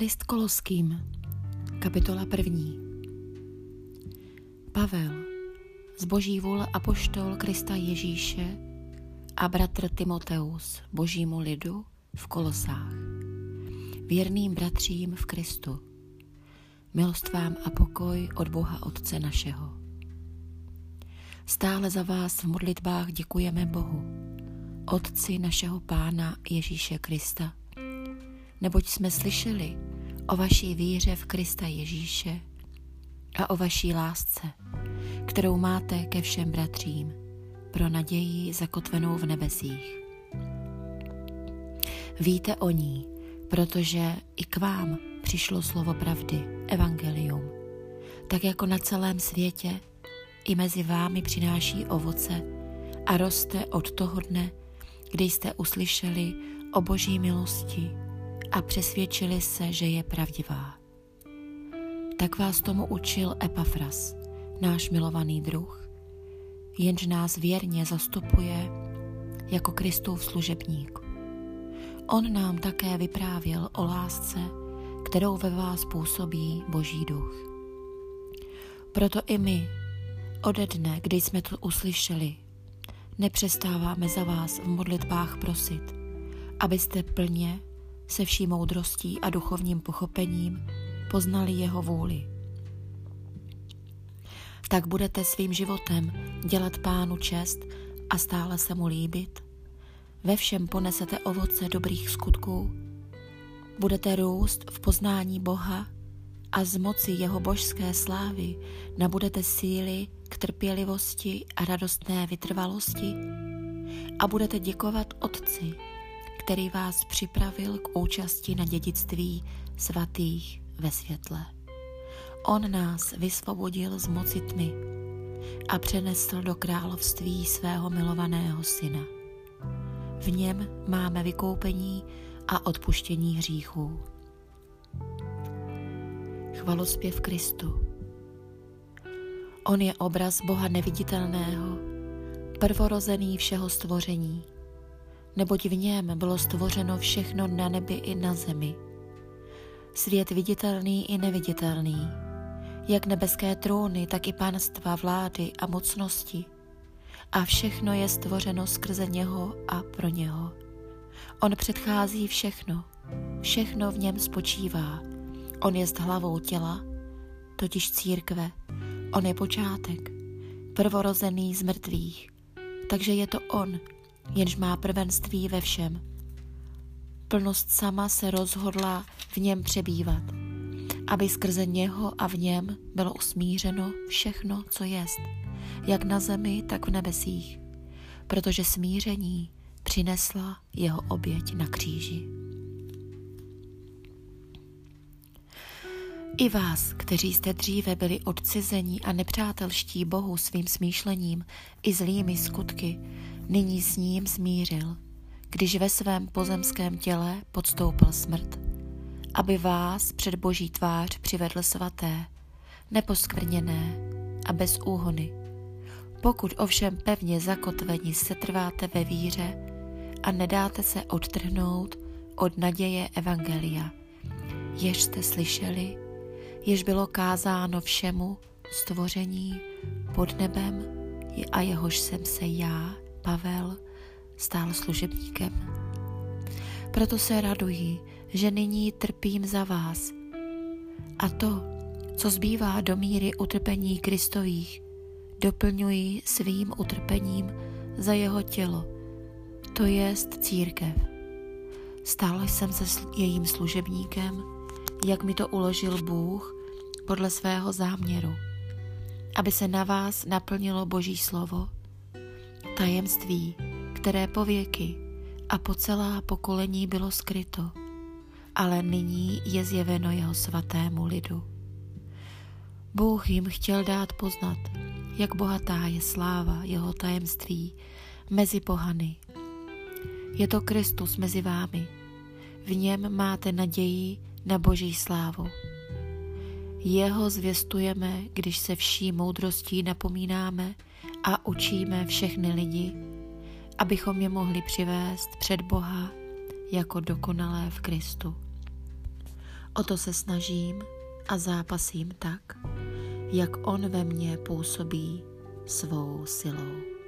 List Koloským, kapitola první. Pavel, z boží vůle apoštol Krista Ježíše a bratr Timoteus božímu lidu v Kolosách, věrným bratřím v Kristu, milost vám a pokoj od Boha Otce našeho. Stále za vás v modlitbách děkujeme Bohu, Otci našeho Pána Ježíše Krista, neboť jsme slyšeli o vaší víře v Krista Ježíše a o vaší lásce, kterou máte ke všem bratřím, pro naději zakotvenou v nebesích. Víte o ní, protože i k vám přišlo slovo pravdy, evangelium, tak jako na celém světě i mezi vámi přináší ovoce a roste od toho dne, kdy jste uslyšeli o boží milosti a přesvědčili se, že je pravdivá. Tak vás tomu učil Epafras, náš milovaný druh, jenž nás věrně zastupuje jako Kristův služebník. On nám také vyprávěl o lásce, kterou ve vás působí Boží duch. Proto i my, ode dne, kdy jsme to uslyšeli, nepřestáváme za vás v modlitbách prosit, abyste plně se vší moudrostí a duchovním pochopením poznali jeho vůli. Tak budete svým životem dělat pánu čest a stále se mu líbit. Ve všem ponesete ovoce dobrých skutků. Budete růst v poznání Boha a z moci jeho božské slávy nabudete síly k trpělivosti a radostné vytrvalosti a budete děkovat Otci, který vás připravil k účasti na dědictví svatých ve světle. On nás vysvobodil z moci tmy a přenesl do království svého milovaného syna. V něm máme vykoupení a odpuštění hříchů. Chvalospěv Kristu. On je obraz Boha neviditelného, prvorozený všeho stvoření neboť v něm bylo stvořeno všechno na nebi i na zemi. Svět viditelný i neviditelný, jak nebeské trůny, tak i pánstva, vlády a mocnosti. A všechno je stvořeno skrze něho a pro něho. On předchází všechno, všechno v něm spočívá. On je hlavou těla, totiž církve. On je počátek, prvorozený z mrtvých. Takže je to on, jenž má prvenství ve všem. Plnost sama se rozhodla v něm přebývat, aby skrze něho a v něm bylo usmířeno všechno, co jest, jak na zemi, tak v nebesích, protože smíření přinesla jeho oběť na kříži. I vás, kteří jste dříve byli odcizení a nepřátelští Bohu svým smýšlením i zlými skutky, nyní s ním smířil, když ve svém pozemském těle podstoupil smrt, aby vás před boží tvář přivedl svaté, neposkvrněné a bez úhony. Pokud ovšem pevně zakotveni se trváte ve víře a nedáte se odtrhnout od naděje Evangelia, jež jste slyšeli, jež bylo kázáno všemu stvoření pod nebem a jehož jsem se já, Pavel stál služebníkem. Proto se raduji, že nyní trpím za vás. A to, co zbývá do míry utrpení Kristových, doplňuji svým utrpením za jeho tělo, to jest církev. Stál jsem se jejím služebníkem, jak mi to uložil Bůh podle svého záměru, aby se na vás naplnilo Boží slovo, tajemství, které po věky a po celá pokolení bylo skryto, ale nyní je zjeveno jeho svatému lidu. Bůh jim chtěl dát poznat, jak bohatá je sláva jeho tajemství mezi pohany. Je to Kristus mezi vámi. V něm máte naději na Boží slávu. Jeho zvěstujeme, když se vší moudrostí napomínáme a učíme všechny lidi, abychom je mohli přivést před Boha jako dokonalé v Kristu. O to se snažím a zápasím tak, jak on ve mně působí svou silou.